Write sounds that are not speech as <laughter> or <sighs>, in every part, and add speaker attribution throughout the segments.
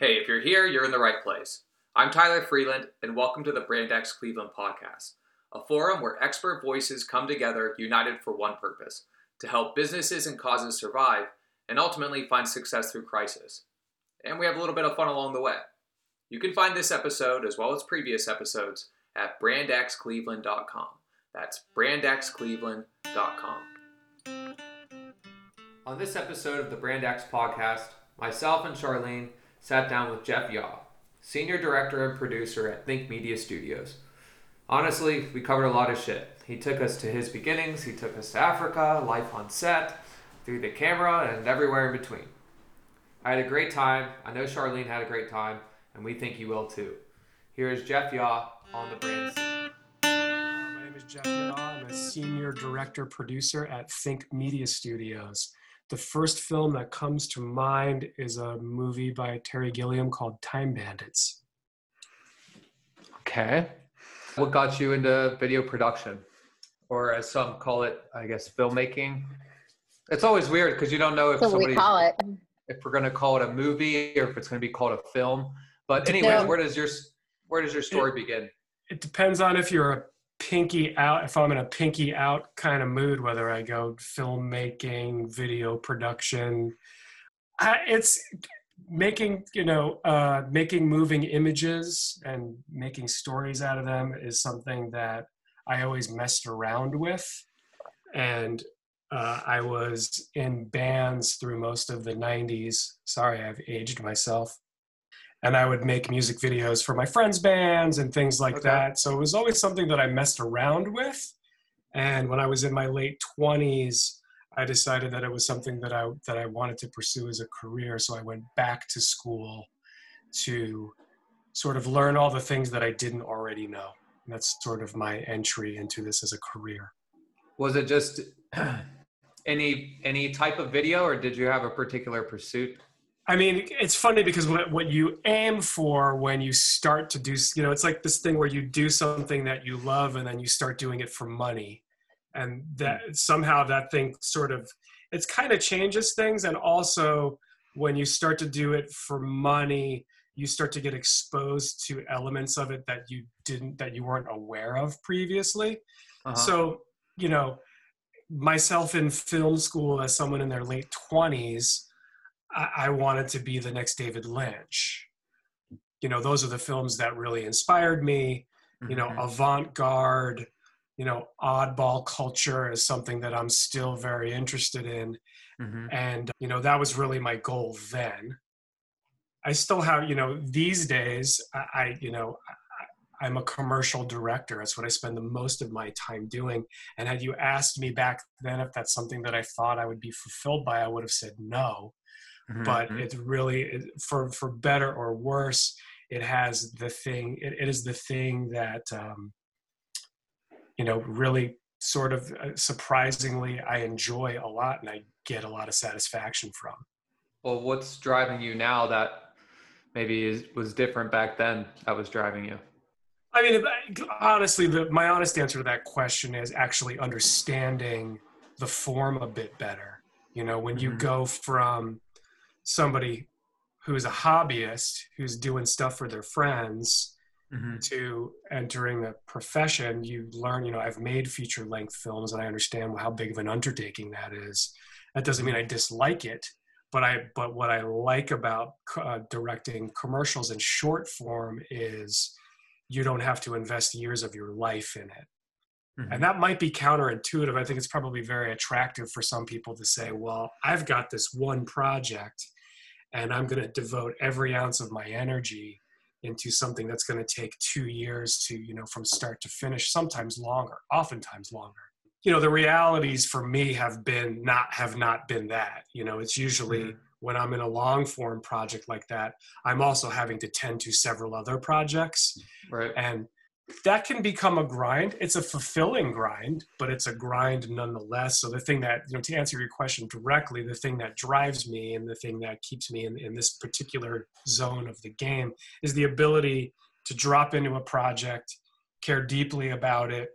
Speaker 1: Hey, if you're here, you're in the right place. I'm Tyler Freeland, and welcome to the Brand X Cleveland podcast, a forum where expert voices come together united for one purpose to help businesses and causes survive and ultimately find success through crisis. And we have a little bit of fun along the way. You can find this episode, as well as previous episodes, at brandxcleveland.com. That's brandxcleveland.com. On this episode of the Brand X podcast, myself and Charlene sat down with Geoff Yaw, Senior Director and Producer at Think Media Studios. Honestly, we covered a lot of shit. He took us to his beginnings, he took us to Africa, life on set, through the camera, and everywhere in between. I had a great time. I know Charlene had a great time, and we think you will too. Here is Geoff Yaw on the brand.
Speaker 2: My name is Geoff Yaw. I'm a senior director producer at Think Media Studios. The first film that comes to mind is a movie by Terry Gilliam called Time Bandits.
Speaker 1: Okay. What got you into video production? Or as some call it, I guess, filmmaking? It's always weird because you don't know if
Speaker 3: So we
Speaker 1: somebody
Speaker 3: call it.
Speaker 1: if we're going to call it a movie or if it's going to be called a film. But anyways,
Speaker 3: No.
Speaker 1: where does your where does your story begin?
Speaker 2: It depends on if you're a pinky out, if I'm in a pinky out kind of mood, whether I go filmmaking, video production. I, it's making, you know, uh, making moving images and making stories out of them is something that I always messed around with. And uh, I was in bands through most of the 90s. Sorry, I've aged myself. And I would make music videos for my friends' bands and things like
Speaker 1: Okay.
Speaker 2: that. So it was always something that I messed around with. And when I was in my late 20s, I decided that it was something that I that I wanted to pursue as a career. So I went back to school to sort of learn all the things that I didn't already know. And that's sort of my entry into this as a career.
Speaker 1: Was it just <clears throat> any any type of video, or did you have a particular pursuit?
Speaker 2: I mean, it's funny because what, what you aim for when you start to do, you know, it's like this thing where you do something that you love and then you start doing it for money. And that somehow that thing sort of, it's kind of changes things. And also when you start to do it for money, you start to get exposed to elements of it that you didn't, that you weren't aware of previously.
Speaker 1: Uh-huh.
Speaker 2: So, you know, myself in film school as someone in their late 20s, I, I wanted to be the next David Lynch. You know, those are the films that really inspired me. You know,
Speaker 1: Mhm.
Speaker 2: avant garde, you know, oddball culture is something that I'm still very interested in.
Speaker 1: Mhm.
Speaker 2: And, you know, that was really my goal then. I still have, you know, these days, I, I you know, I, I'm a commercial director. That's what I spend the most of my time doing. And had you asked me back then if that's something that I thought I would be fulfilled by, I would have said no. But
Speaker 1: Mhm.
Speaker 2: it really, for for better or worse, it has the thing. It, it is the thing that, um, you know, really sort of uh, surprisingly, I enjoy a lot, and I get a lot of satisfaction from.
Speaker 1: well, what's driving you now that maybe is, was different back then? That was driving you.
Speaker 2: I mean, honestly, the, my honest answer to that question is actually understanding the form a bit better. You know, when you
Speaker 1: Mhm.
Speaker 2: go from somebody who's a hobbyist who's doing stuff for their friends
Speaker 1: Mhm.
Speaker 2: to entering a profession, you learn, you know, I've made feature length films and I understand how big of an undertaking that is. That doesn't mean I dislike it, but I, but what I like about uh, directing commercials in short form is you don't have to invest years of your life in it.
Speaker 1: Mhm.
Speaker 2: And that might be counterintuitive. I think it's probably very attractive for some people to say, well, I've got this one project and I'm going to devote every ounce of my energy into something that's going to take two years to, you know, from start to finish, sometimes longer, oftentimes longer. You know, the realities for me have been not, have not been that. You know, it's usually
Speaker 1: Mhm.
Speaker 2: when I'm in a long form project like that, I'm also having to tend to several other projects
Speaker 1: right.
Speaker 2: and that can become a grind. It's a fulfilling grind but it's a grind nonetheless. So the thing that you know to answer your question directly the thing that drives me and the thing that keeps me in, in this particular zone of the game is the ability to drop into a project care deeply about it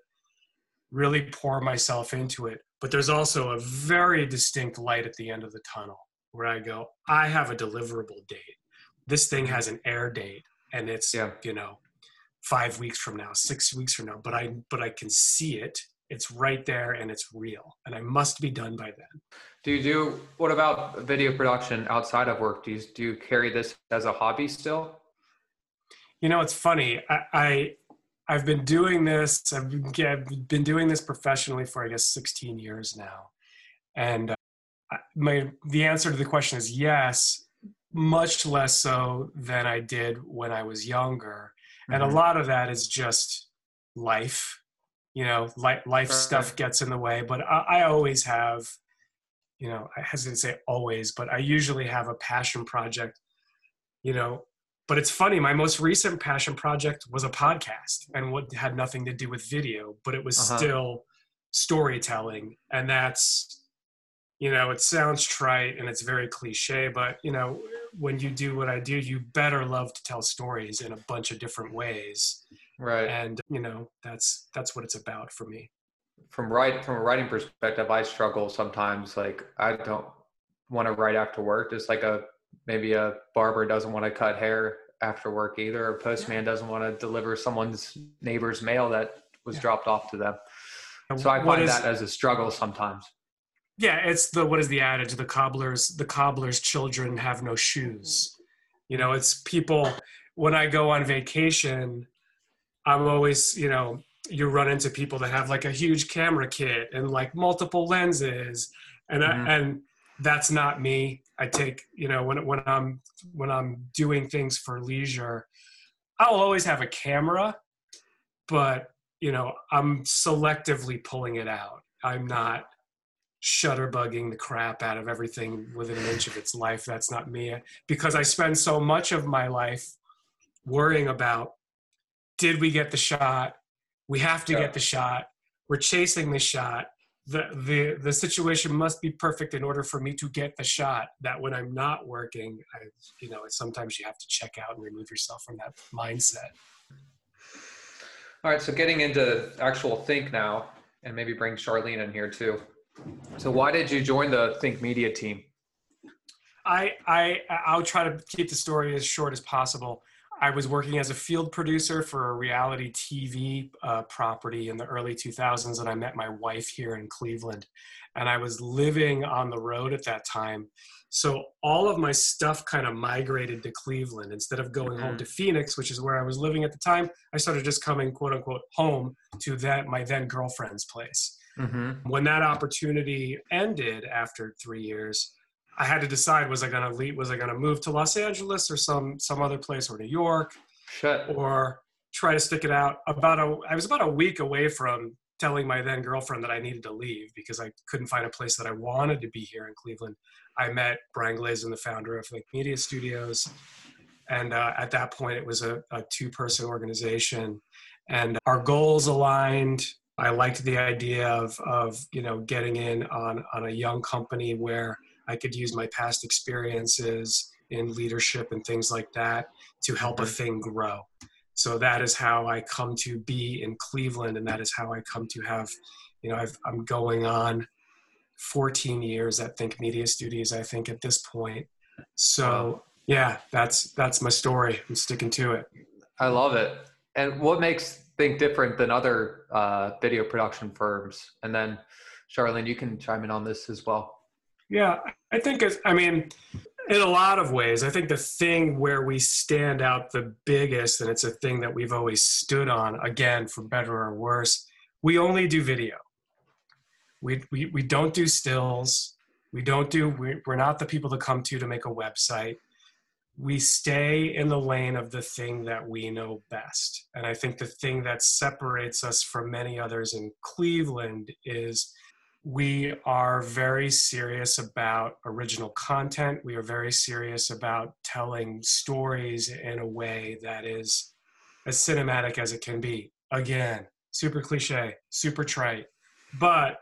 Speaker 2: really pour myself into it. But there's also a very distinct light at the end of the tunnel where i go i have a deliverable date. This thing has an air date and it's
Speaker 1: Yeah.
Speaker 2: you know five weeks from now six weeks from now but i but i can see it. It's right there and it's real and i must be done by then.
Speaker 1: Do you do what about video production outside of work? Do you do you carry this as a hobby still?
Speaker 2: you know it's funny. I, I i've been doing this I've been, I've been doing this professionally for i guess 16 years now. And uh, my the answer to the question is yes much less so than i did when i was younger and a
Speaker 1: Mhm.
Speaker 2: lot of that is just life you know life, life
Speaker 1: Right.
Speaker 2: stuff gets in the way but I, I always have you know i hesitate to say always but i usually have a passion project you know but it's funny my most recent passion project was a podcast and what had nothing to do with video but it was
Speaker 1: Uh-huh.
Speaker 2: still storytelling and that's you know it sounds trite and it's very cliche but you know when you do what i do you better love to tell stories in a bunch of different ways
Speaker 1: Right.
Speaker 2: and you know that's that's what it's about for me
Speaker 1: from write from a writing perspective, I struggle sometimes. Like I don't want to write after work. Just like a maybe a barber doesn't want to cut hair after work either. Or a postman doesn't want to deliver someone's neighbor's mail that was
Speaker 2: Yeah.
Speaker 1: dropped off to them. So I find
Speaker 2: is-
Speaker 1: that as a struggle sometimes.
Speaker 2: Yeah it's the what is the adage? The cobbler's the cobbler's children have no shoes. You know it's people when i go on vacation i'm always you know you run into people that have like a huge camera kit and like multiple lenses. And
Speaker 1: Mhm.
Speaker 2: I, and that's not me. I take you know when when i'm when i'm doing things for leisure i'll always have a camera but you know i'm selectively pulling it out. I'm not shutterbugging the crap out of everything within an inch of its life. That's not me because I spend so much of my life worrying about did we get the shot? We have to
Speaker 1: Yeah.
Speaker 2: get the shot. We're chasing the shot. The, the the situation must be perfect in order for me to get the shot. That when I'm not working, I you know sometimes you have to check out and remove yourself from that mindset.
Speaker 1: All right, so getting into actual Think now, and maybe bring Charlene in here too. So why did you join the Think Media team?
Speaker 2: I I I'll try to keep the story as short as possible. I was working as a field producer for a reality TV uh, property in the early 2000s, and I met my wife here in Cleveland. And I was living on the road at that time. So all of my stuff kind of migrated to Cleveland. Instead of going home
Speaker 1: Mhm.
Speaker 2: to Phoenix, which is where I was living at the time, I started just coming, quote unquote, home to that my then girlfriend's place
Speaker 1: Mm-hmm.
Speaker 2: when that opportunity ended after three years i had to decide was i going to leave was i going to move to los angeles or some some other place or new york
Speaker 1: Shut.
Speaker 2: or try to stick it out about a i was about a week away from telling my then girlfriend that i needed to leave because i couldn't find a place that i wanted to be here in cleveland i met brian glazen the founder of like media studios and uh, at that point it was a, a two-person organization and our goals aligned i liked the idea of, of you know getting in on, on a young company where i could use my past experiences in leadership and things like that to help a thing grow. So that is how i come to be in cleveland and that is how i come to have you know I've, i'm going on 14 years at think media studios i think at this point. So yeah that's that's my story. I'm sticking to it.
Speaker 1: I love it. And what makes Think different than other uh, video production firms? And then, Charlene, you can chime in on this as well.
Speaker 2: Yeah, I think it's, I mean, in a lot of ways, I think the thing where we stand out the biggest, and it's a thing that we've always stood on, again, for better or worse, we only do video. We, we, we don't do stills. We don't do, we- we're not the people to come to to make a website. We stay in the lane of the thing that we know best. And I think the thing that separates us from many others in Cleveland is we are very serious about original content. We are very serious about telling stories in a way that is as cinematic as it can be. Again, super cliche, super trite. But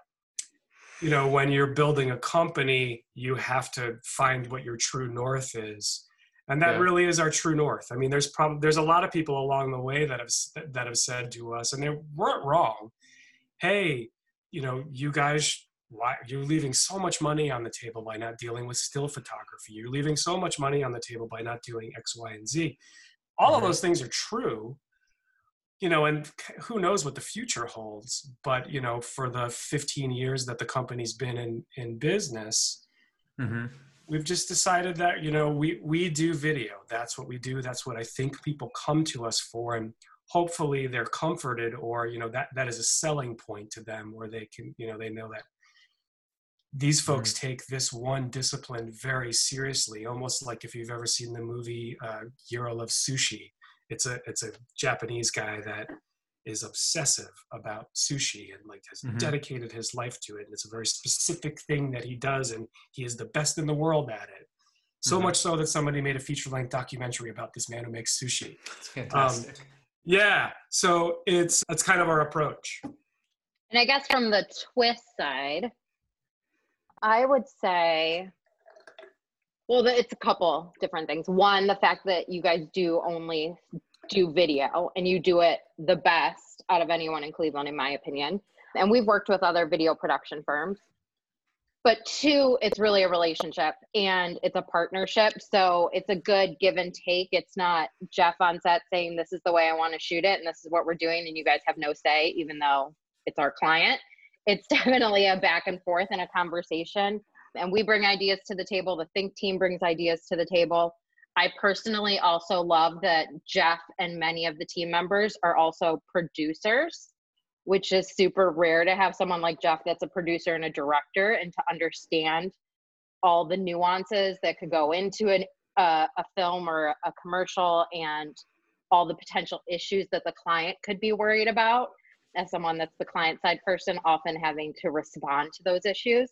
Speaker 2: you know, when you're building a company, you have to find what your true north is. And that
Speaker 1: Yeah.
Speaker 2: really is our true north. I mean, there's probably there's a lot of people along the way that have that have said to us, and they weren't wrong. Hey, you know, you guys why you're leaving so much money on the table by not dealing with still photography you're leaving so much money on the table by not doing x y and z all of
Speaker 1: Mhm.
Speaker 2: those things are true you know and who knows what the future holds but you know for the 15 years that the company's been in in business
Speaker 1: Mm-hmm.
Speaker 2: We've just decided that you know we we do video. That's what we do. That's what i think people come to us for. And hopefully they're comforted or you know that that is a selling point to them where they can you know they know that these folks take this one discipline very seriously almost like if you've ever seen the movie uh, Hero of Sushi. It's a it's a Japanese guy that is obsessive about sushi and like has
Speaker 1: Mhm.
Speaker 2: dedicated his life to it and it's a very specific thing that he does and he is the best in the world at it so
Speaker 1: Mhm.
Speaker 2: much so that somebody made a feature-length documentary about this man who makes sushi
Speaker 1: It's fantastic.
Speaker 2: yeah so it's that's kind of our approach
Speaker 3: And I guess from the twist side, I would say, well, it's a couple different things. One, the fact that you guys do only do video and you do it the best out of anyone in Cleveland, in my opinion. And we've worked with other video production firms. But two, it's really a relationship and it's a partnership. So it's a good give and take. It's not Geoff on set saying, This is the way I want to shoot it and this is what we're doing. And you guys have no say, even though it's our client. It's <laughs> definitely a back and forth and a conversation. And we bring ideas to the table. The Think team brings ideas to the table. I personally also love that Geoff and many of the team members are also producers, which is super rare to have someone like Geoff that's a producer and a director and to understand all the nuances that could go into an, uh, a film or a commercial and all the potential issues that the client could be worried about. As someone that's the client side person often having to respond to those issues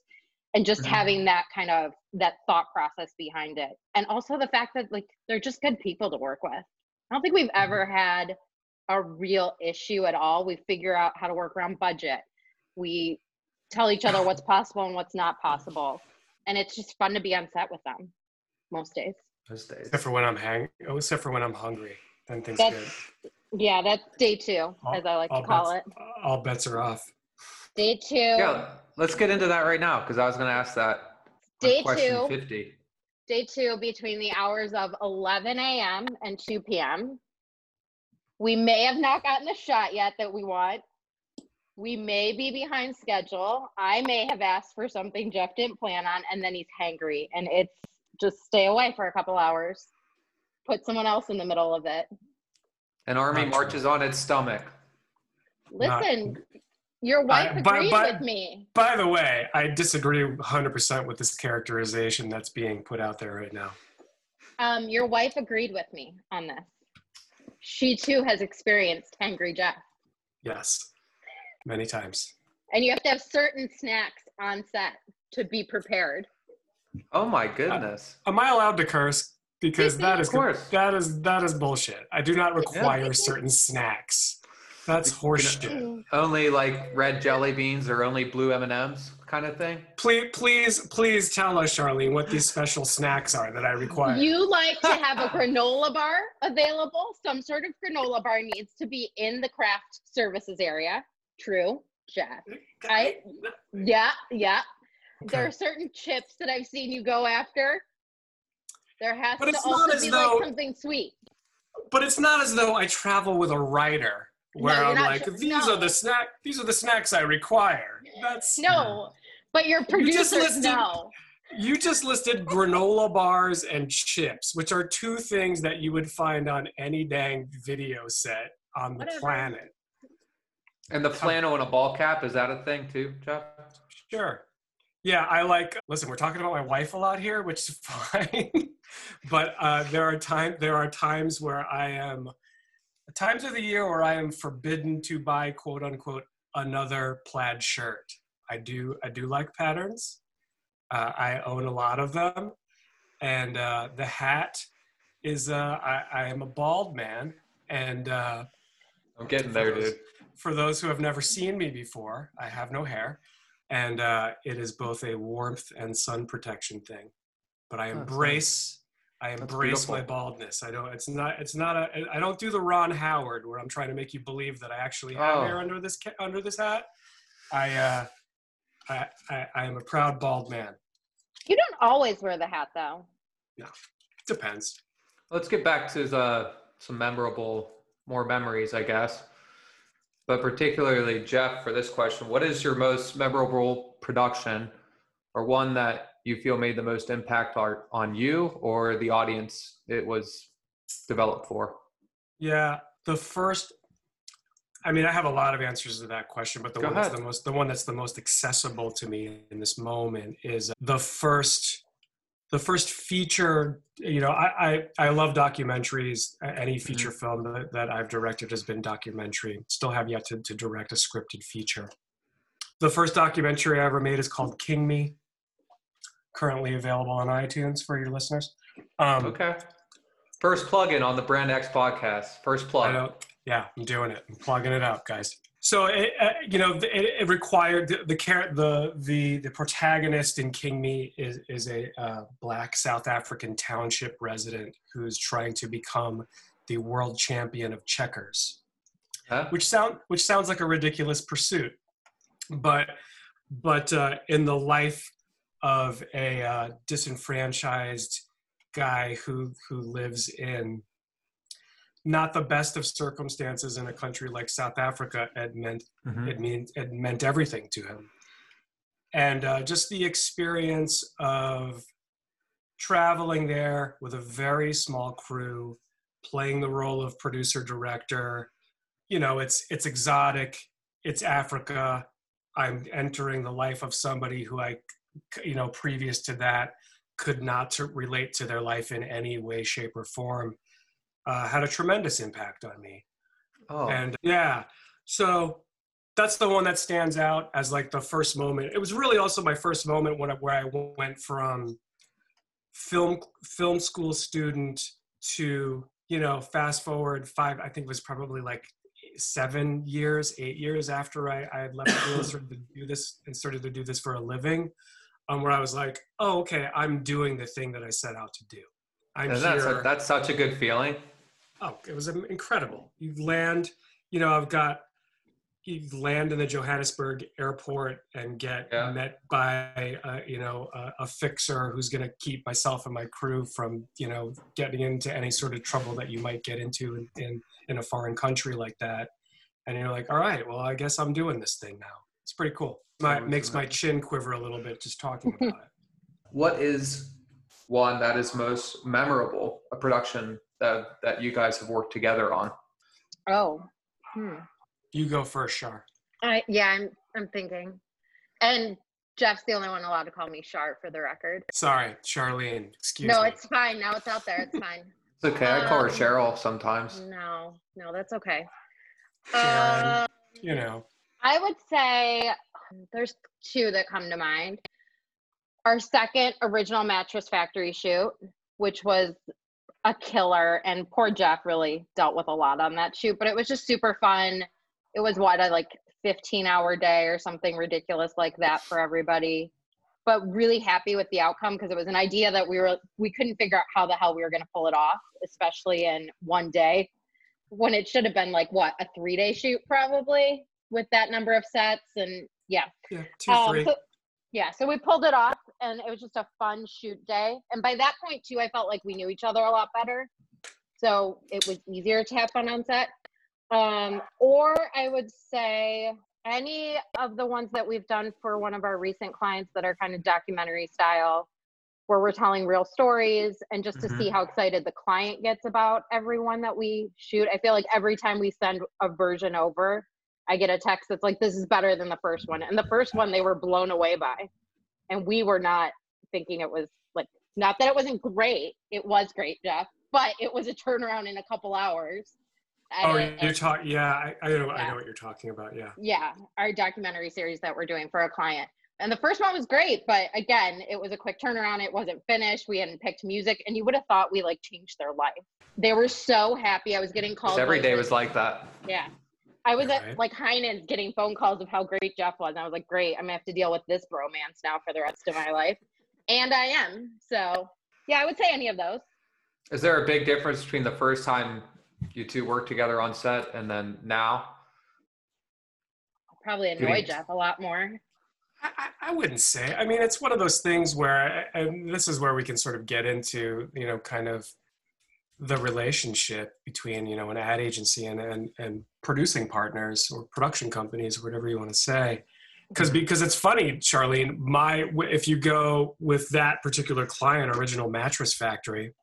Speaker 3: and just
Speaker 1: Mhm.
Speaker 3: having that kind of that thought process behind it. And also the fact that like they're just good people to work with. I don't think we've ever had a real issue at all. We figure out how to work around budget. We tell each other what's possible and what's not possible. And it's just fun to be on set with them most days.
Speaker 1: Those days.
Speaker 2: except for when i'm hang oh, except for when i'm hungry then things
Speaker 3: That's-
Speaker 2: good
Speaker 3: yeah that's day two
Speaker 2: All-
Speaker 3: as i like to call
Speaker 2: bets,
Speaker 3: it.
Speaker 2: all bets are off
Speaker 3: day two
Speaker 1: Yeah, let's get into that right now because I was going to ask that. on
Speaker 3: Day
Speaker 1: question
Speaker 3: two.
Speaker 1: 50.
Speaker 3: day two between the hours of 11 a.m. and 2 p.m. We may have not gotten the shot yet that we want. We may be behind schedule. I may have asked for something Geoff didn't plan on, and then he's hangry. And it's just stay away for a couple hours. Put someone else in the middle of it.
Speaker 1: An army marches on its stomach.
Speaker 2: Not-
Speaker 3: Listen, your wife
Speaker 2: I- but-
Speaker 3: agreed
Speaker 2: but-
Speaker 3: with me.
Speaker 2: by the way i disagree 100% with this characterization that's being put out there right now
Speaker 3: Um, your wife agreed with me on this. She too has experienced hangry Geoff.
Speaker 2: yes many times
Speaker 3: And you have to have certain snacks on set to be prepared.
Speaker 1: Oh my goodness.
Speaker 2: am i allowed to curse because that is
Speaker 1: Of course.
Speaker 2: that is that is bullshit i do not require certain snacks that's horseshit
Speaker 1: only like red jelly beans or only blue M&Ms kind of thing.
Speaker 2: please please please tell us charlene what these special snacks are that i require
Speaker 3: You like to have a granola bar available. Some sort of granola bar needs to be in the craft services area. True, Geoff. I yeah, yeah. There are certain chips that I've seen you go after. There has
Speaker 2: But
Speaker 3: to also be
Speaker 2: though-
Speaker 3: like something sweet.
Speaker 2: but it's not as though I travel with a writer where
Speaker 3: No,
Speaker 2: I'm like,
Speaker 3: tra-
Speaker 2: these
Speaker 3: no.
Speaker 2: are the snack, these are the snacks I require. That's
Speaker 3: No, but your
Speaker 2: You just
Speaker 3: producers
Speaker 2: listed-
Speaker 3: know.
Speaker 2: You just listed granola bars and chips, which are two things that you would find on any dang video set on the
Speaker 3: Whatever.
Speaker 2: planet.
Speaker 1: And the flannel and a ball cap, is that a thing too, Geoff?
Speaker 2: Sure. Yeah, I like. Listen, we're talking about my wife a lot here, which is <laughs> fine. but uh, there are time. There are times where I am. Times of the year where I am forbidden to buy quote unquote another plaid shirt. I do. I do like patterns. Uh, I own a lot of them, and uh, the hat is. Uh, I, I am a bald man, and uh,
Speaker 1: I'm getting there, dude.
Speaker 2: for those who have never seen me before, I have no hair, and uh, it is both a warmth and sun protection thing. But I
Speaker 1: That's
Speaker 2: embrace, I embrace my baldness. I don't. It's not. It's not a. I don't do the Ron Howard where I'm trying to make you believe that I actually have
Speaker 1: Oh.
Speaker 2: hair under this under this hat. I uh, I, I, I am a proud bald man.
Speaker 3: You don't always wear the hat though.
Speaker 2: No, it depends.
Speaker 1: Let's get back to the some memorable, more memories, I guess. But particularly, Geoff, for this question, what is your most memorable production, or one that you feel made the most impact on, on you or the audience it was developed for?
Speaker 2: Yeah, the first. I mean, I have a lot of answers to that question, but the
Speaker 1: Go
Speaker 2: one that's the most, the one that's the most accessible to me in this moment is the first, the first feature. You know, I I, I love documentaries. Any mm-hmm. feature film that, that I've directed has been documentary. Still have yet to, to direct a scripted feature. The first documentary I ever made is called King Me. Currently available on iTunes for your listeners. Um,
Speaker 1: Okay. First plug in on the Brand X podcast. First plug.
Speaker 2: Yeah, I'm doing it. I'm plugging it out, guys. So it, uh, you know, it, it required the the, char- the the the protagonist in King Me is is a uh, black South African township resident who's trying to become the world champion of checkers,
Speaker 1: Huh?
Speaker 2: which sound which sounds like a ridiculous pursuit, but but uh, in the life of a uh, disenfranchised guy who who lives in not the best of circumstances in a country like South Africa, it meant
Speaker 1: Mhm.
Speaker 2: it meant it meant everything to him, and uh, just the experience of traveling there with a very small crew, playing the role of producer director. You know, it's it's exotic, it's Africa. I'm entering the life of somebody who I, you know, previous to that, could not to relate to their life in any way, shape, or form. Uh, had a tremendous impact on me.
Speaker 1: Oh,
Speaker 2: And yeah, so that's the one that stands out as like the first moment. It was really also my first moment when where I went from film film school student to you know fast forward five. I think it was probably like seven years, eight years after I, I had left school started to do this and started to do this for a living. Um, where I was like, oh, okay, I'm doing the thing that I set out to do. I'm
Speaker 1: that's,
Speaker 2: here.
Speaker 1: that's such a good feeling.
Speaker 2: Oh, it was incredible. You land, you know, I've got, you land in the Johannesburg airport and get
Speaker 1: Yeah.
Speaker 2: met by, uh, you know, a, a fixer who's going to keep myself and my crew from, you know, getting into any sort of trouble that you might get into in, in, in a foreign country like that. And you're like, all right, well, I guess I'm doing this thing now. It's pretty cool. My, makes my chin quiver a little bit just talking <laughs> about it.
Speaker 1: What is one that is most memorable, a production that, that you guys have worked together on?
Speaker 3: Oh. Hmm.
Speaker 2: You go first, Shar.
Speaker 3: I yeah, I'm I'm thinking. And Geoff's the only one allowed to call me Shar for the record.
Speaker 2: Sorry, Charlene. Excuse
Speaker 3: no,
Speaker 2: me.
Speaker 3: No, it's fine. Now it's out there. It's fine. <laughs>
Speaker 1: It's okay. I call her
Speaker 3: Um,
Speaker 1: Cheryl sometimes.
Speaker 3: No, no, that's okay.
Speaker 2: Sharon.
Speaker 3: Uh,
Speaker 2: you know.
Speaker 3: I would say um, there's two that come to mind. Our second original Mattress Factory shoot, which was a killer, and poor Geoff really dealt with a lot on that shoot, but it was just super fun. It was what a like 15 hour day or something ridiculous like that for everybody. But really happy with the outcome because it was an idea that we were we couldn't figure out how the hell we were going to pull it off, especially in one day when it should have been like what a three day shoot probably with that number of sets and yeah.
Speaker 2: Yeah, two,
Speaker 3: um, so, yeah so we pulled it off and it was just a fun shoot day. And by that point too i felt like we knew each other a lot better so it was easier to have fun on set. Um, or i would say any of the ones that we've done for one of our recent clients that are kind of documentary style where we're telling real stories and just to
Speaker 1: Mhm.
Speaker 3: see how excited the client gets about everyone that we shoot. I feel like every time we send a version over I get a text that's like, this is better than the first one. And the first one they were blown away by. And we were not thinking it was like, not that it wasn't great. It was great, Geoff, but it was a turnaround in a couple hours.
Speaker 2: Oh,
Speaker 3: And-
Speaker 2: you're talking. Yeah, I, I know. I know what you're talking about. Yeah.
Speaker 3: yeah, our documentary series that we're doing for a client. And the first one was great, but again, it was a quick turnaround. It wasn't finished. We hadn't picked music, and you would have thought we like changed their life. They were so happy. I was getting calls.
Speaker 1: Every
Speaker 3: like
Speaker 1: day
Speaker 3: this-
Speaker 1: was like that.
Speaker 3: Yeah. I was
Speaker 2: Right.
Speaker 3: at like Heinen's getting phone calls of how great Geoff was. And I was like, great, I'm gonna have to deal with this bromance now for the rest of my life. And I am. So yeah, I would say any of those.
Speaker 1: Is there a big difference between the first time you two worked together on set and then now?
Speaker 3: Probably annoy
Speaker 1: we-
Speaker 3: Geoff a lot more.
Speaker 2: I, I wouldn't say. I mean, it's one of those things where, and this is where we can sort of get into, you know, kind of the relationship between, you know, an ad agency and and, and producing partners or production companies, or whatever you want to say. Because
Speaker 1: Mm-hmm.
Speaker 2: because it's funny, Charlene. My if you go with that particular client, Original Mattress Factory,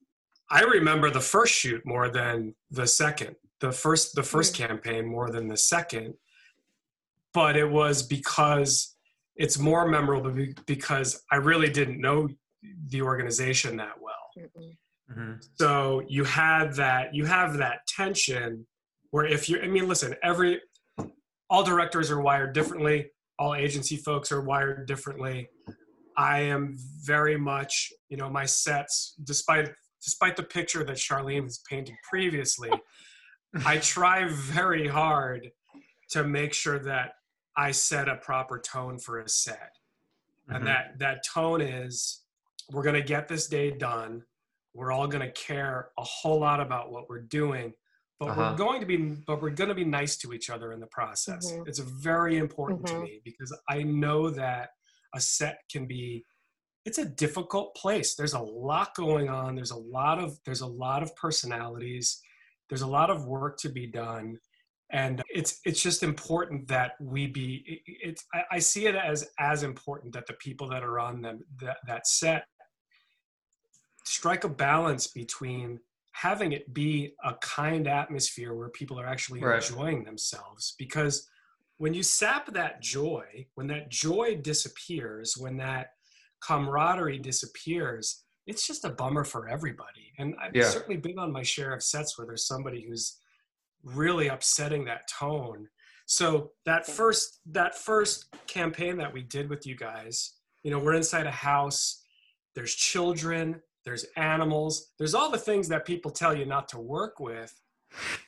Speaker 2: I remember the first shoot more than the second. The first the 1st campaign more than the second. But it was because it's more memorable because I really didn't know the organization that well.
Speaker 3: Mm-mm.
Speaker 1: Mm-hmm.
Speaker 2: So you had that you have that tension where if you I mean listen, every all directors are wired differently, all agency folks are wired differently. I am very much, you know, my sets despite despite the picture that Charlene has painted previously, <laughs> I try very hard to make sure that I set a proper tone for a set
Speaker 1: Mm-hmm.
Speaker 2: and that that tone is we're going to get this day done we're all going to care a whole lot about what we're doing but
Speaker 1: Uh-huh.
Speaker 2: we're going to be but we're going to be nice to each other in the process
Speaker 3: Mhm.
Speaker 2: it's very important to
Speaker 3: Mhm.
Speaker 2: me because i know that a set can be it's a difficult place there's a lot going on there's a lot of there's a lot of personalities there's a lot of work to be done and it's it's just important that we be it's I, I see it as as important that the people that are on them that, that set strike a balance between having it be a kind atmosphere where people are actually
Speaker 1: Right.
Speaker 2: enjoying themselves because when you sap that joy when that joy disappears when that camaraderie disappears it's just a bummer for everybody and i've
Speaker 1: Yeah.
Speaker 2: certainly been on my share of sets where there's somebody who's really upsetting that tone so that first that first campaign that we did with you guys you know we're inside a house there's children there's animals there's all the things that people tell you not to work with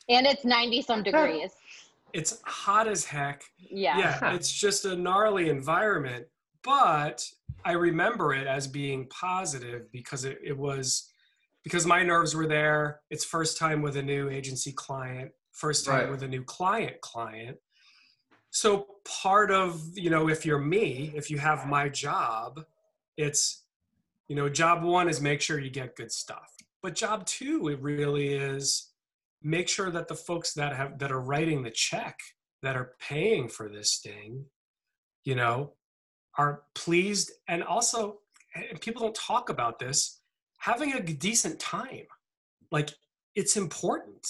Speaker 3: And it's 90 some degrees. <laughs>
Speaker 2: it's hot as heck
Speaker 3: Yeah.
Speaker 2: yeah it's just a gnarly environment but i remember it as being positive because it, it was because my nerves were there it's first time with a new agency client first time
Speaker 1: Right.
Speaker 2: with a new client client so part of you know if you're me if you have my job it's you know job one is make sure you get good stuff but job two it really is make sure that the folks that have that are writing the check that are paying for this thing you know are pleased and also and people don't talk about this having a decent time. Like it's important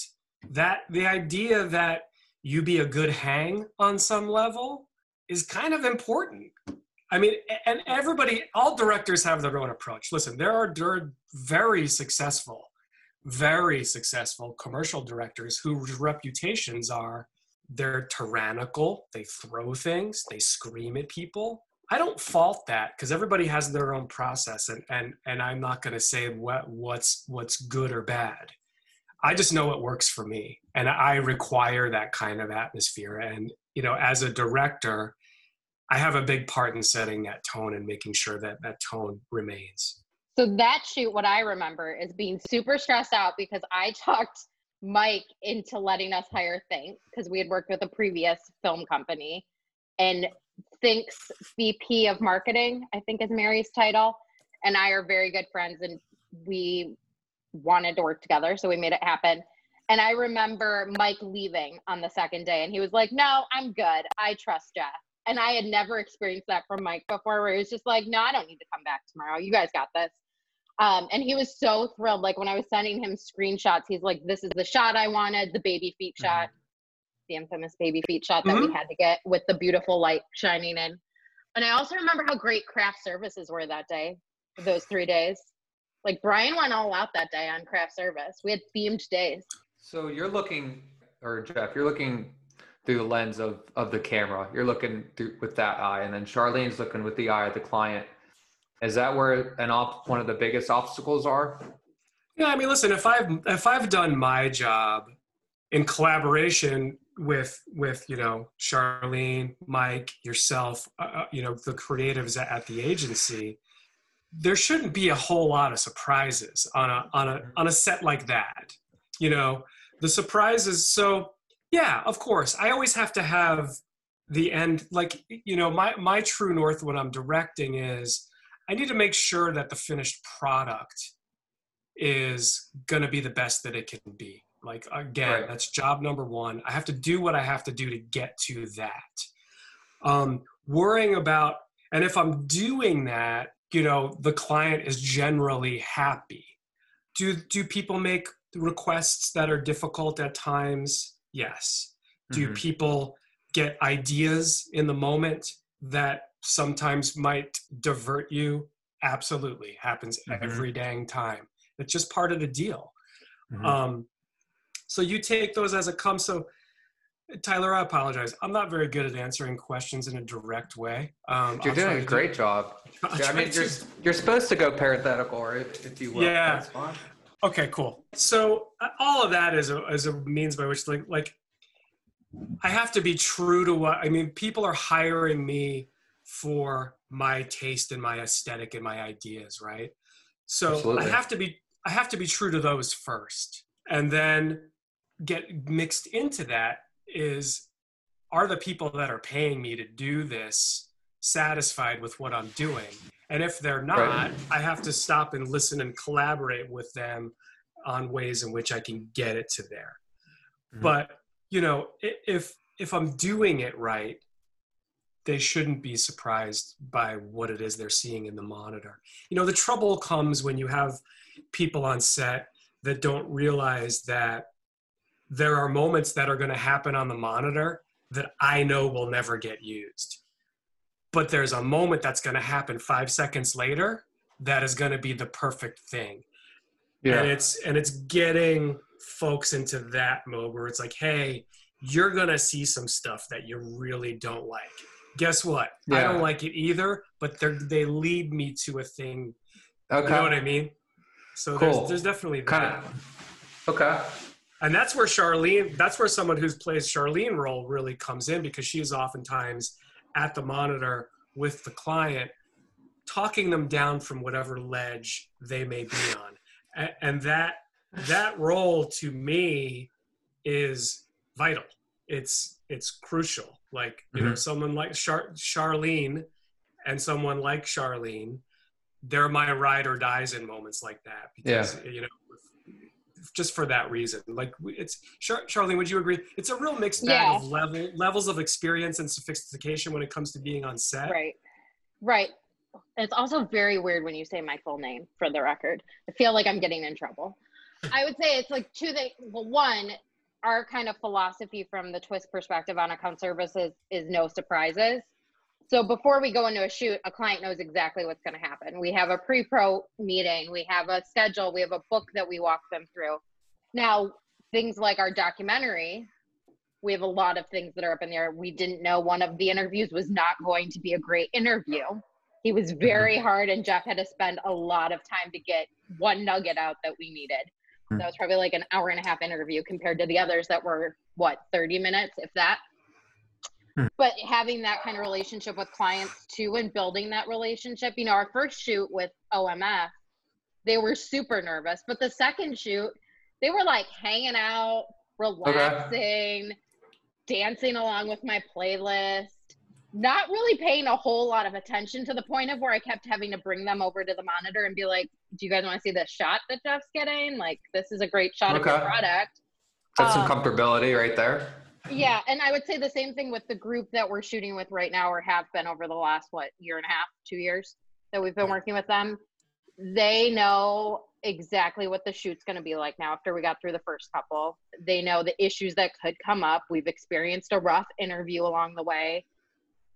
Speaker 2: that the idea that you be a good hang on some level is kind of important i mean and everybody all directors have their own approach. Listen there are very successful very successful commercial directors whose reputations are they're tyrannical they throw things they scream at people. I don't fault that because everybody has their own process and and and i'm not going to say what what's what's good or bad. I just know what works for me and i require that kind of atmosphere. And you know as a director i have a big part in setting that tone and making sure that that tone remains
Speaker 3: So that shoot, what I remember is being super stressed out because I <laughs> talked Mike into letting us hire Think because we had worked with a previous film company. And Think's VP of marketing, I think is Mary's title, and I are very good friends and we wanted to work together. So we made it happen. And I remember Mike leaving on the second day and he was like, No, I'm good. I trust Geoff. And I had never experienced that from Mike before, where he was just like, No, I don't need to come back tomorrow. You guys got this. Um, and he was so thrilled. Like when I was sending him screenshots, he's like, This is the shot I wanted, the baby feet
Speaker 1: Mhm.
Speaker 3: shot, the infamous baby feet shot that we had to get with the beautiful light shining in. And I also remember how great craft services were that day, those three days. Like Brian went all out that day on craft service. We had themed days.
Speaker 1: So you're looking, or Geoff, you're looking through the lens of of the camera. You're looking through with that eye, and then Charlene's looking with the eye of the client. Is that where an op, one of the biggest obstacles are?
Speaker 2: Yeah, I mean, listen, if I've if I've done my job in collaboration with with you know Charlene, Mike, yourself, uh, uh, you know the creatives at, at the agency, there shouldn't be a whole lot of surprises on a on a on a set like that. You know, the surprises. So yeah, of course, I always have to have the end like you know my my true north when i'm directing is i need to make sure that the finished product is going to be the best that it can be. Like again
Speaker 1: Right.
Speaker 2: that's job number one. I have to do what i have to do to get to that. Um worrying about and if i'm doing that you know the client is generally happy. Do do people make requests that are difficult at times yes do
Speaker 1: Mhm.
Speaker 2: people get ideas in the moment that sometimes might divert you absolutely happens
Speaker 1: Mhm.
Speaker 2: every dang time it's just part of the deal
Speaker 1: Mhm.
Speaker 2: um, so you take those as it comes. So, Tyler, I apologize. I'm not very good at answering questions in a direct way. Um,
Speaker 1: You're
Speaker 2: I'll
Speaker 1: doing a
Speaker 2: do-
Speaker 1: great job.
Speaker 2: I'll
Speaker 1: Yeah, I mean,
Speaker 2: to-
Speaker 1: you're, you're supposed to go parenthetical, or if, if you will.
Speaker 2: Yeah. Okay, cool. So uh, all of that is a, is a means by which like like I have to be true to what I mean. People are hiring me for my taste and my aesthetic and my ideas, right? So
Speaker 1: Absolutely.
Speaker 2: I have to be I have to be true to those first, and then get mixed into that is are the people that are paying me to do this satisfied with what I'm doing? And if they're not,
Speaker 1: Right.
Speaker 2: I have to stop and listen and collaborate with them on ways in which I can get it to there.
Speaker 1: Mhm.
Speaker 2: But, you know, if if I'm doing it right, they shouldn't be surprised by what it is they're seeing in the monitor. You know, the trouble comes when you have people on set that don't realize that there are moments that are going to happen on the monitor that I know will never get used. But there's a moment that's going to happen 5 seconds later that is going to be the perfect thing
Speaker 1: Yeah.
Speaker 2: and it's and it's getting folks into that mode where it's like hey you're gonna see some stuff that you really don't like guess what i don't like it either but they they lead me to a thing
Speaker 1: okay.
Speaker 2: you know what i mean so
Speaker 1: Cool.
Speaker 2: there's, there's definitely that
Speaker 1: kind of. Okay.
Speaker 2: and that's where charlene that's where someone who's plays charlene role really comes in because she is oftentimes at the monitor with the client talking them down from whatever ledge they may be on. And, and that that role to me is vital. It's it's crucial. Like you know
Speaker 1: Mhm.
Speaker 2: someone like Char- charlene and someone like charlene they're my ride or dies in moments like that because you know just for that reason like it's Char- charlene would you agree it's a real mixed bag
Speaker 3: Yeah.
Speaker 2: of level levels of experience and sophistication when it comes to being on set
Speaker 3: Right. Right. It's also very weird when you say my full name for the record. I feel like I'm getting in trouble. <laughs> I would say it's like two things. Well, one, our kind of philosophy from the twist perspective on account services is no surprises. So before we go into a shoot, a client knows exactly what's going to happen. We have a pre-pro meeting, we have a schedule, we have a book that we walk them through. Now, things like our documentary, we have a lot of things that are up in there. We didn't know one of the interviews was not going to be a great interview. He was very hard, and Geoff had to spend a lot of time to get one nugget out that we needed.
Speaker 1: Hmm.
Speaker 3: That was probably like an hour and a half interview compared to the others that were what 30 minutes, if that.
Speaker 1: Hmm.
Speaker 3: But having that kind of relationship with clients too, and building that relationship. You know, our first shoot with OMF, they were super nervous, but the second shoot, they were like hanging out, relaxing, dancing along with my playlist, not really paying a whole lot of attention to the point of where I kept having to bring them over to the monitor and be like, "Do you guys want to see this shot that Geoff's getting? Like, this is a great shot of your product."
Speaker 1: That's some
Speaker 3: Um,
Speaker 1: comfortability right there.
Speaker 3: Yeah, and I would say the same thing with the group that we're shooting with right now, or have been over the last what year and a half, two years that we've been working with them. They know exactly what the shoot's going to be like now. After we got through the first couple, they know the issues that could come up. We've experienced a rough interview along the way.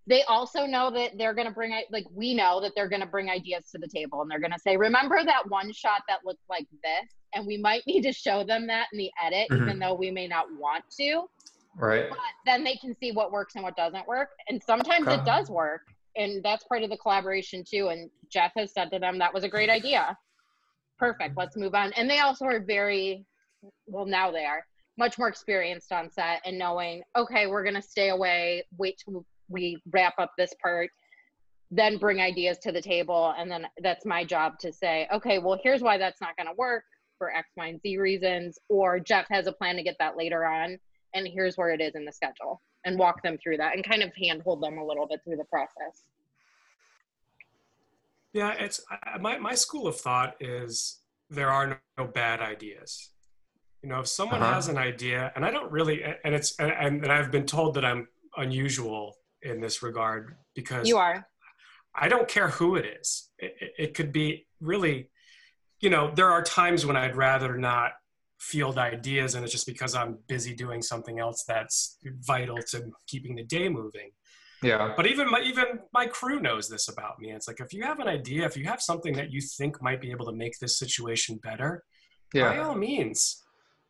Speaker 3: They also know that they're going to bring like we know that they're going to bring ideas to the table, and they're going to say, "Remember that one shot that looked like this?" And we might <laughs> need to show them that in the edit,
Speaker 1: Mhm.
Speaker 3: even though we may not want to
Speaker 1: Right.
Speaker 3: but then they can see what works and what doesn't work. And sometimes
Speaker 1: Okay.
Speaker 3: it does work. And that's part of the collaboration too. And Geoff has said to them, that was a great idea. Perfect. Mm-hmm. Let's move on. And they also are very, well, now they are much more experienced on set and knowing, okay, we're going to stay away, wait till we wrap up this part, then bring ideas to the table. And then that's my job to say, okay, well, here's why that's not going to work for X, Y, and Z reasons. Or Geoff has a plan to get that later on and here's where it is in the schedule. and walk them through that and kind of handhold them a little bit through the process.
Speaker 2: Yeah, it's I- my my school of thought is there are no, no bad ideas. You know, if someone
Speaker 1: Uh-huh.
Speaker 2: has an idea, and I don't really, and it's and, and I've been told that I'm unusual in this regard because
Speaker 3: You are.
Speaker 2: I don't care who it is. It, it, it could be really, you know, there are times when I'd rather not field ideas, and it's just because I'm busy doing something else that's vital to keeping the day moving.
Speaker 1: Yeah.
Speaker 2: But even my even my crew knows this about me. It's like if you have an idea, if you have something that you think might be able to make this situation better,
Speaker 1: yeah.
Speaker 2: by all means,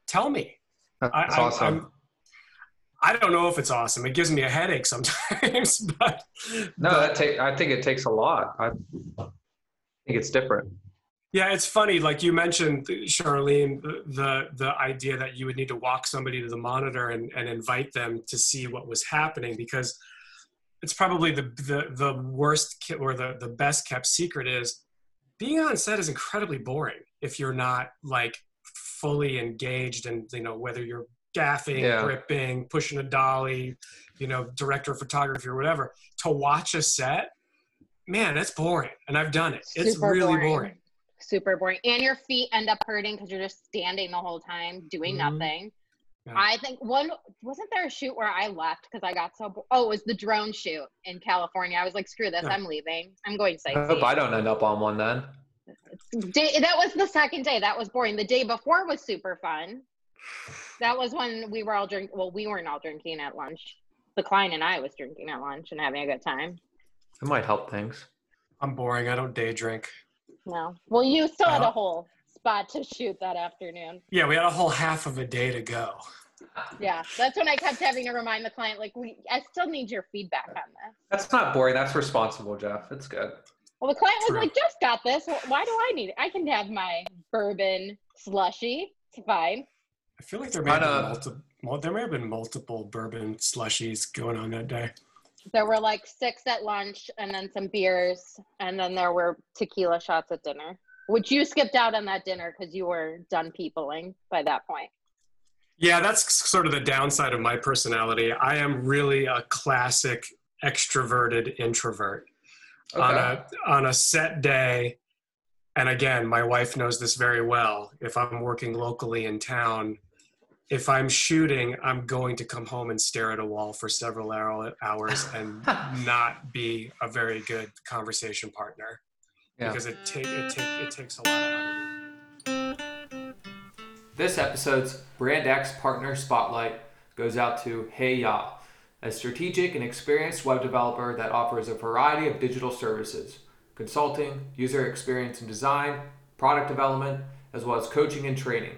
Speaker 2: tell me.
Speaker 1: That's
Speaker 2: I,
Speaker 1: awesome.
Speaker 2: I'm, I don't know if it's awesome. It gives me a headache <laughs> sometimes, but
Speaker 1: no,
Speaker 2: but-
Speaker 1: that take. I think it takes a lot. I think it's different.
Speaker 2: Yeah, it's funny. Like you mentioned, Charlene, the the idea that you would need to walk somebody to the monitor and, and invite them to see what was happening because it's probably the the, the worst ki- or the, the best kept secret is being on set is incredibly boring if you're not like fully engaged and you know whether you're gaffing,
Speaker 1: Yeah.
Speaker 2: gripping, pushing a dolly, you know, director of photography or whatever. To watch a set, man, that's boring, and I've done it. It's
Speaker 3: Super
Speaker 2: really
Speaker 3: boring.
Speaker 2: boring.
Speaker 3: Super boring. And your feet end up hurting because you're just standing the whole time doing
Speaker 2: Mhm.
Speaker 3: nothing.
Speaker 2: Yeah.
Speaker 3: I think one wasn't there a shoot where I left because I got so bo- oh it was the drone shoot in California. I was like, screw this,
Speaker 2: Yeah.
Speaker 3: I'm leaving. I'm going
Speaker 1: I hope I don't end up on one then.
Speaker 3: Day, that was the second day. That was boring. The day before was super fun. That was when we were all drink. Well, we weren't all drinking at lunch. The client and I was drinking at lunch and having a good time.
Speaker 1: It might help things.
Speaker 2: I'm boring. I don't day drink.
Speaker 3: No. Well, you still had a whole spot to shoot that afternoon.
Speaker 2: Yeah, we had a whole half of a day to go.
Speaker 3: Yeah, that's when I kept having to remind the client, like, we, I still need your feedback on this.
Speaker 1: That's not boring. That's responsible, Geoff. It's good.
Speaker 3: Well, the client was
Speaker 2: True.
Speaker 3: like, Geoff's got this. Why do I need it? I can have my bourbon slushy. It's fine.
Speaker 2: I feel like there may have been
Speaker 1: Kinda-
Speaker 2: multiple. There may have been multiple bourbon slushies going on that day.
Speaker 3: There were like six at lunch and then some beers, and then there were tequila shots at dinner, which you skipped out on that dinner because you were done peopling by that point.
Speaker 2: Yeah, that's sort of the downside of my personality. I am really a classic extroverted introvert.
Speaker 1: Okay.
Speaker 2: On a on a set day, and again, my wife knows this very well. If I'm working locally in town, if I'm shooting, I'm going to come home and stare at a wall for several hours and <laughs> not be a very good conversation partner
Speaker 1: Yeah.
Speaker 2: because it take it take it takes a lot out of me.
Speaker 1: This episode's Brand X Partner Spotlight goes out to Hey Ya, a strategic and experienced web developer that offers a variety of digital services, consulting, user experience and design, product development, as well as coaching and training.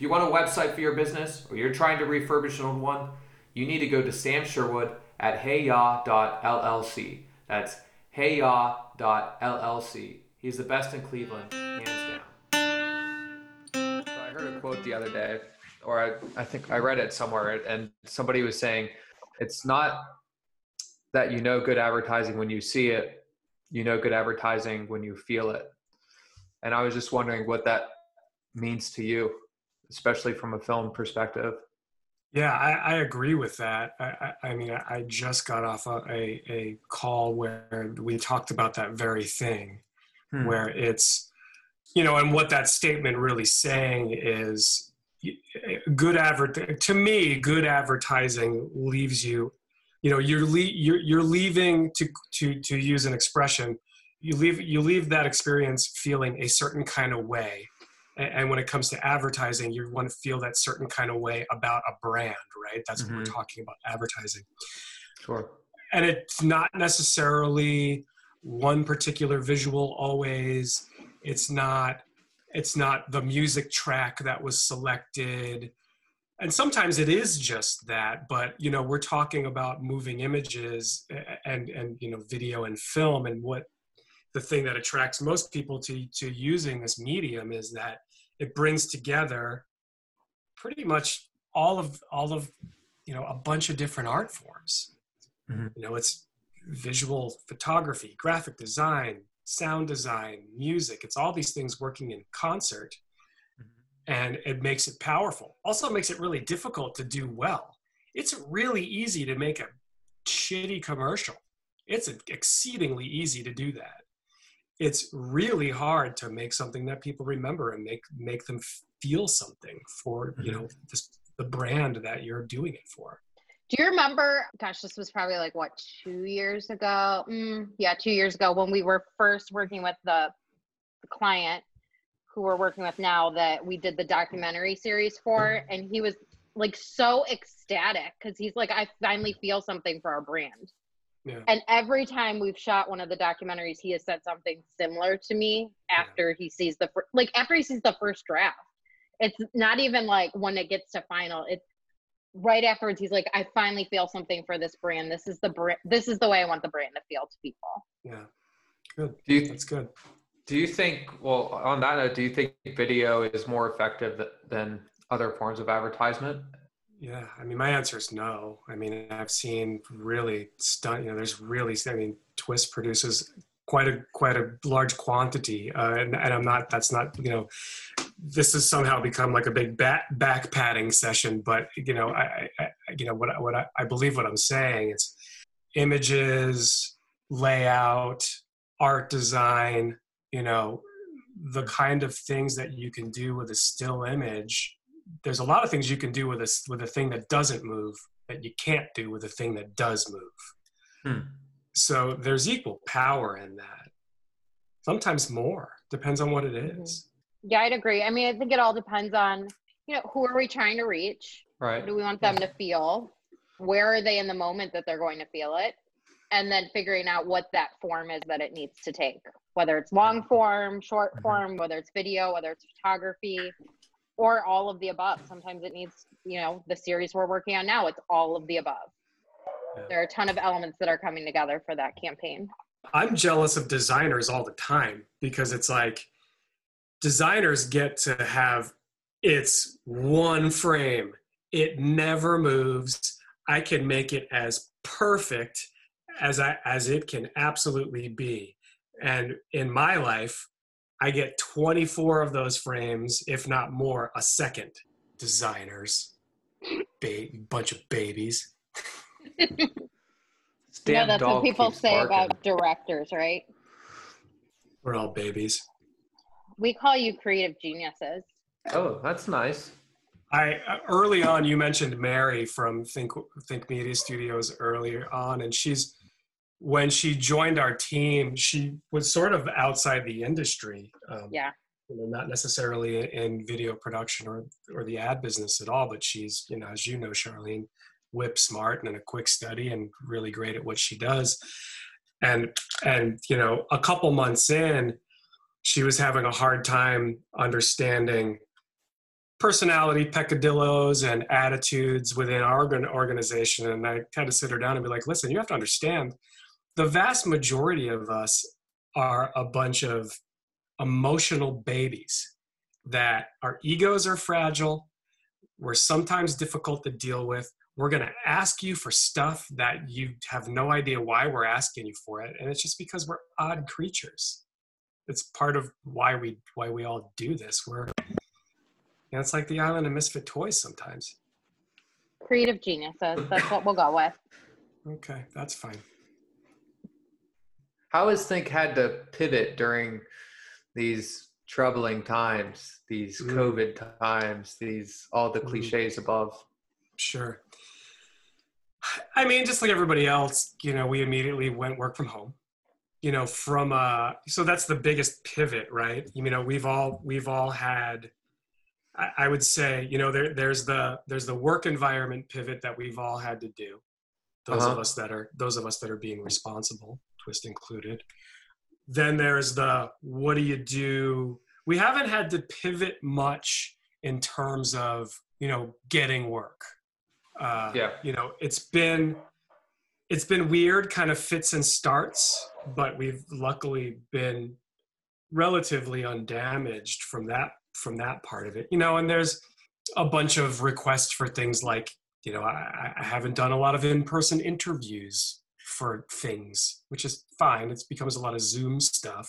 Speaker 1: If you want a website for your business or you're trying to refurbish an old one, you need to go to Sam Sherwood at heyya.llc. That's heyya.llc. He's the best in Cleveland, hands down. So I heard a quote the other day, or I, I think I read it somewhere, and somebody was saying, it's not that you know good advertising when you see it, you know good advertising when you feel it. And I was just wondering what that means to you, especially from a film perspective.
Speaker 2: Yeah, I, I agree with that. I, I, I mean, I, just got off a, a, a call where we talked about that very thing,
Speaker 1: Hmm.
Speaker 2: where it's, you know, and what that statement really saying is good advert to me good advertising leaves you you know you're le- you're, you're leaving to to to use an expression you leave you leave that experience feeling a certain kind of way and, and when it comes to advertising you want to feel that certain kind of way about a brand right that's what we're
Speaker 1: Mhm.
Speaker 2: talking about advertising
Speaker 1: Sure.
Speaker 2: and it's not necessarily one particular visual always it's not it's not the music track that was selected and sometimes it is just that but you know we're talking about moving images and and you know video and film and what the thing that attracts most people to to using this medium is that it brings together pretty much all of all of you know a bunch of different art forms
Speaker 1: Mhm.
Speaker 2: you know it's visual photography graphic design sound design music it's all these things working in concert and it makes it powerful also it makes it really difficult to do well it's really easy to make a shitty commercial. It's exceedingly easy to do that. It's really hard to make something that people remember and make make them feel something for you know mm-hmm. this, the brand that you're doing it for.
Speaker 3: Do you remember? Gosh, this was probably like what two years ago? Mm, yeah, two years ago when we were first working with the, the client who we're working with now that we did the documentary series for, and he was like so ecstatic because he's like, I finally feel something for our brand. Yeah. And every time we've shot one of the documentaries, he has said something similar to me after yeah. he sees the fir- like after he sees the first draft. It's not even like when it gets to final. It's right afterwards he's like i finally feel something for this brand this is the brand this is the way i want the brand to feel to people
Speaker 2: yeah good
Speaker 1: do you,
Speaker 2: that's good
Speaker 1: do you think well on that note do you think video is more effective than other forms of advertisement
Speaker 2: yeah i mean my answer is no. I mean i've seen really stunt you know there's really i mean twist produces quite a quite a large quantity uh, and, and i'm not that's not you know this has somehow become like a big back, back padding session but you know i, I you know what, what I, I believe what i'm saying is images layout art design you know the kind of things that you can do with a still image there's a lot of things you can do with a with a thing that doesn't move that you can't do with a thing that does move hmm. so there's equal power in that sometimes more depends on what it mm-hmm.
Speaker 3: Yeah, I'd agree. I mean, I think it all depends on, you know, who are we trying to reach?
Speaker 1: Right.
Speaker 3: What do we want them to feel? Where are they in the moment that they're going to feel it? And then figuring out what that form is that it needs to take, whether it's long form, short mm-hmm. form, whether it's video, whether it's photography, or all of the above. Sometimes it needs, you know, the series we're working on now, it's all of the above. Yeah. There are a ton of elements that are coming together for that campaign.
Speaker 2: I'm jealous of designers all the time because it's like designers get to have it's one frame. It never moves. I can make it as perfect as I as it can absolutely be. And in my life, I get 24 of those frames, if not more, a second. Designers, ba- bunch of babies. <laughs>
Speaker 3: yeah, that's what people say barking. about directors, right?
Speaker 2: We're all babies.
Speaker 3: We call you creative geniuses.
Speaker 1: Oh, that's nice.
Speaker 2: I uh, early on you mentioned Mary from Think Think Media Studios earlier on, and she's when she joined our team, she was sort of outside the industry.
Speaker 3: Um, yeah.
Speaker 2: You know, not necessarily in video production or or the ad business at all, but she's you know as you know, Charlene, whip smart and a quick study and really great at what she does and and you know a couple months in she was having a hard time understanding personality peccadillos and attitudes within our organization and i had to sit her down and be like listen you have to understand the vast majority of us are a bunch of emotional babies that our egos are fragile. We're sometimes difficult to deal with. We're going to ask you for stuff that you have no idea why we're asking you for it and it's just because we're odd creatures. It's part of why we why we all do this. We're you know, it's like the island of misfit toys sometimes.
Speaker 3: Creative geniuses that's what we'll go with.
Speaker 2: Okay that's fine
Speaker 1: how has think had to pivot during these troubling times these mm. covid times these all the mm. cliches above
Speaker 2: Sure. I mean, just like everybody else, you know, we immediately went work from home. You know, from uh, so that's the biggest pivot, right? You know, we've all we've all had. I, I would say, you know, there there's the there's the work environment pivot that we've all had to do. Those uh-huh. of us that are those of us that are being responsible, twist included. Then there's the what do you do? We haven't had to pivot much in terms of you know getting work uh,
Speaker 1: yeah.
Speaker 2: You know, it's been it's been weird, kind of fits and starts, but we've luckily been relatively undamaged from that from that part of it. You know, and there's a bunch of requests for things like, you know, I, I haven't done a lot of in-person interviews for things, which is fine. It becomes a lot of Zoom stuff.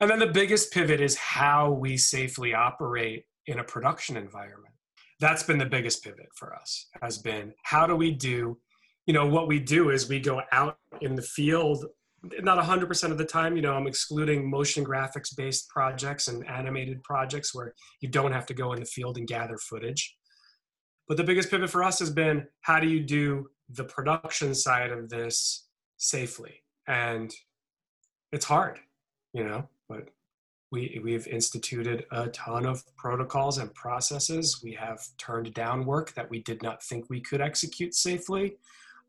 Speaker 2: And then the biggest pivot is how we safely operate in a production environment that's been the biggest pivot for us has been how do we do you know what we do is we go out in the field not 100% of the time you know i'm excluding motion graphics based projects and animated projects where you don't have to go in the field and gather footage but the biggest pivot for us has been how do you do the production side of this safely and it's hard you know but we, we've instituted a ton of protocols and processes. We have turned down work that we did not think we could execute safely.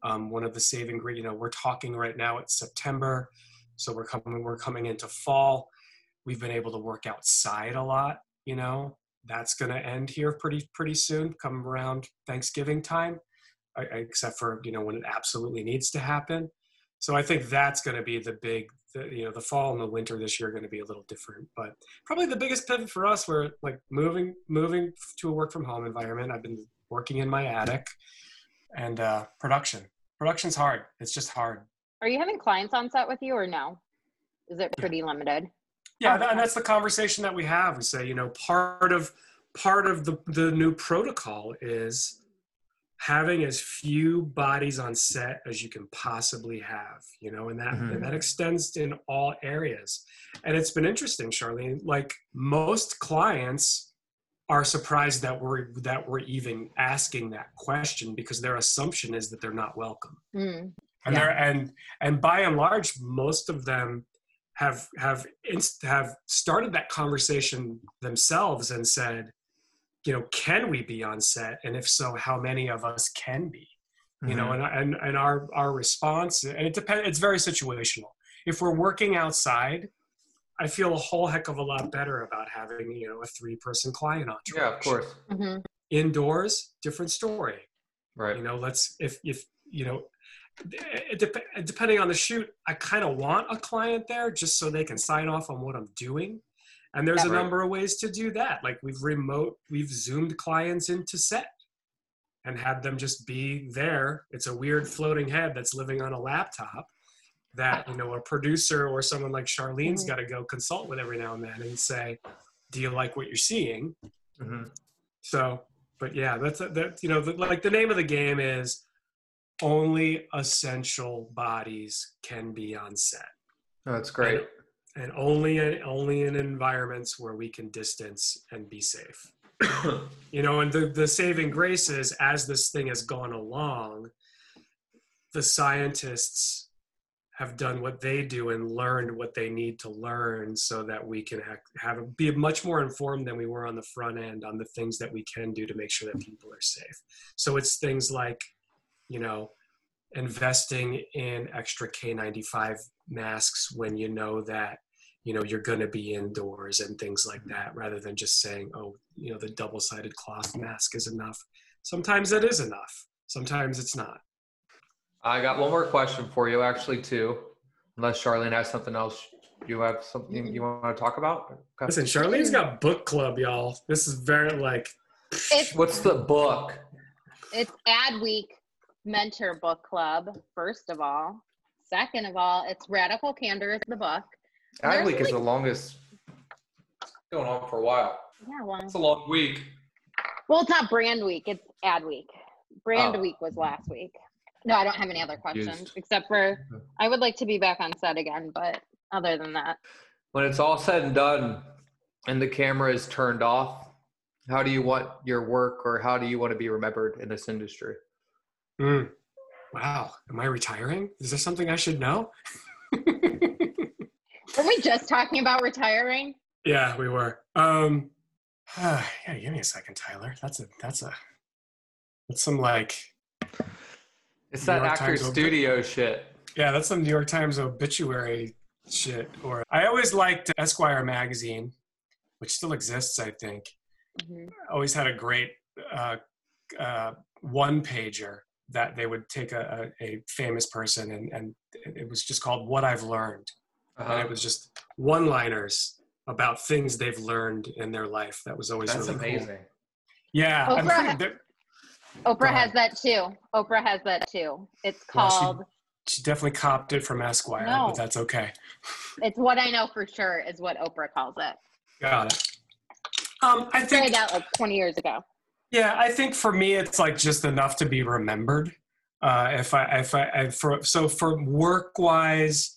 Speaker 2: Um, one of the saving, you know, we're talking right now. It's September, so we're coming. We're coming into fall. We've been able to work outside a lot. You know, that's going to end here pretty pretty soon. Come around Thanksgiving time, except for you know when it absolutely needs to happen. So I think that's going to be the big the, you know the fall and the winter this year are going to be a little different but probably the biggest pivot for us were like moving moving to a work from home environment. I've been working in my attic and uh, production. Production's hard. It's just hard.
Speaker 3: Are you having clients on set with you or no? Is it pretty yeah. limited?
Speaker 2: Yeah that, and that's the conversation that we have. We say you know part of part of the the new protocol is having as few bodies on set as you can possibly have you know and that mm-hmm. and that extends in all areas and it's been interesting charlene like most clients are surprised that we're that we're even asking that question because their assumption is that they're not welcome mm. and they're and and by and large most of them have have inst- have started that conversation themselves and said you know can we be on set? And if so how many of us can be? You mm-hmm. know and, and and our our response and it depends it's very situational. If we're working outside i feel a whole heck of a lot better about having you know a three person client on
Speaker 1: yeah of course.
Speaker 3: Mm-hmm.
Speaker 2: indoors different story.
Speaker 1: Right.
Speaker 2: You know let's if if you know it dep- depending on the shoot i kind of want a client there just so they can sign off on what i'm doing and there's a number of ways to do that. Like we've remote, we've zoomed clients into set and had them just be there. It's a weird floating head that's living on a laptop that, you know, a producer or someone like Charlene's mm-hmm. got to go consult with every now and then and say, do you like what you're seeing? Mm-hmm. So, but yeah, that's, that, you know, the, like the name of the game is only essential bodies can be on set.
Speaker 1: Oh, that's great.
Speaker 2: And and only in, only in environments where we can distance and be safe. <coughs> you know, and the the saving grace is as this thing has gone along, the scientists have done what they do and learned what they need to learn so that we can have, have be much more informed than we were on the front end on the things that we can do to make sure that people are safe. So it's things like, you know, investing in extra K95 masks when you know that you know you're going to be indoors and things like mm-hmm. that rather than just saying oh you know the double-sided cloth mask is enough. Sometimes that is enough sometimes it's not.
Speaker 1: I got one more question for you actually too unless charlene has something else you have something mm-hmm. you want to talk about?
Speaker 2: Okay. listen charlene's got book club y'all. This is very like
Speaker 1: it's, what's the book?
Speaker 3: It's ad week mentor book club first of all. Second of all it's radical candor is the book
Speaker 1: Ad week is the longest. Going on for a while.
Speaker 3: Yeah, well,
Speaker 1: it's a long week.
Speaker 3: Well, it's not brand week. It's ad week. Brand oh. week was last week. No, I don't have any other questions Used. except for I would like to be back on set again, but other than that.
Speaker 1: When it's all said and done and the camera is turned off, how do you want your work or how do you want to be remembered in this industry?
Speaker 2: Mm. Wow. Am I retiring? Is there something I should know? <laughs>
Speaker 3: Were we just talking about retiring?
Speaker 2: Yeah, we were. Um, uh, <sighs> yeah, give me a second, Tyler. That's a that's a that's some like.
Speaker 1: It's that actor studio shit.
Speaker 2: Yeah, that's some New York Times obituary shit. Or I always liked Esquire magazine, which still exists, I think. Mm-hmm. Always had a great uh, uh, one pager that they would take a, a, a famous person and, and it was just called What I've Learned uh-huh. and it was just one liners about things they've learned in their life that was always
Speaker 1: That's
Speaker 2: really
Speaker 1: amazing.
Speaker 2: Cool. Yeah,
Speaker 3: Oprah, Oprah has that too. Oprah has that too. It's called.
Speaker 2: Well, she, she, definitely copped it from Esquire, no. but that's okay.
Speaker 3: It's what I know for sure is what Oprah calls it.
Speaker 2: Got it. Um, I think
Speaker 3: I that like 20 years ago.
Speaker 2: Yeah, I think for me, it's like just enough to be remembered. Uh, if I, if I, I for, so for work wise,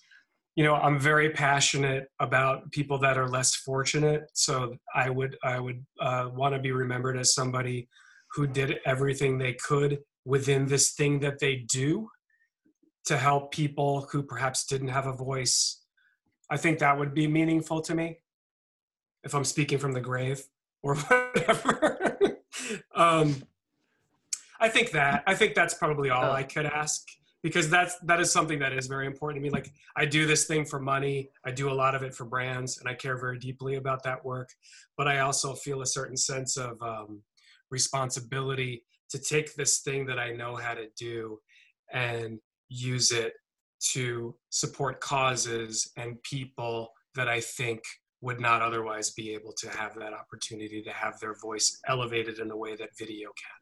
Speaker 2: you know, I'm very passionate about people that are less fortunate. So I would, I would uh, want to be remembered as somebody who did everything they could within this thing that they do to help people who perhaps didn't have a voice. I think that would be meaningful to me if I'm speaking from the grave or <laughs> whatever. <laughs> um, I think that I think that's probably all I could ask because that's that is something that is very important to me. Like I do this thing for money. I do a lot of it for brands, and I care very deeply about that work. But I also feel a certain sense of um, responsibility to take this thing that I know how to do and use it to support causes and people that I think would not otherwise be able to have that opportunity to have their voice elevated in the way that video can.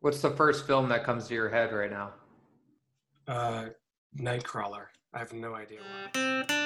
Speaker 1: What's the first film that comes to your head right now?
Speaker 2: Uh, Nightcrawler. I have no idea why.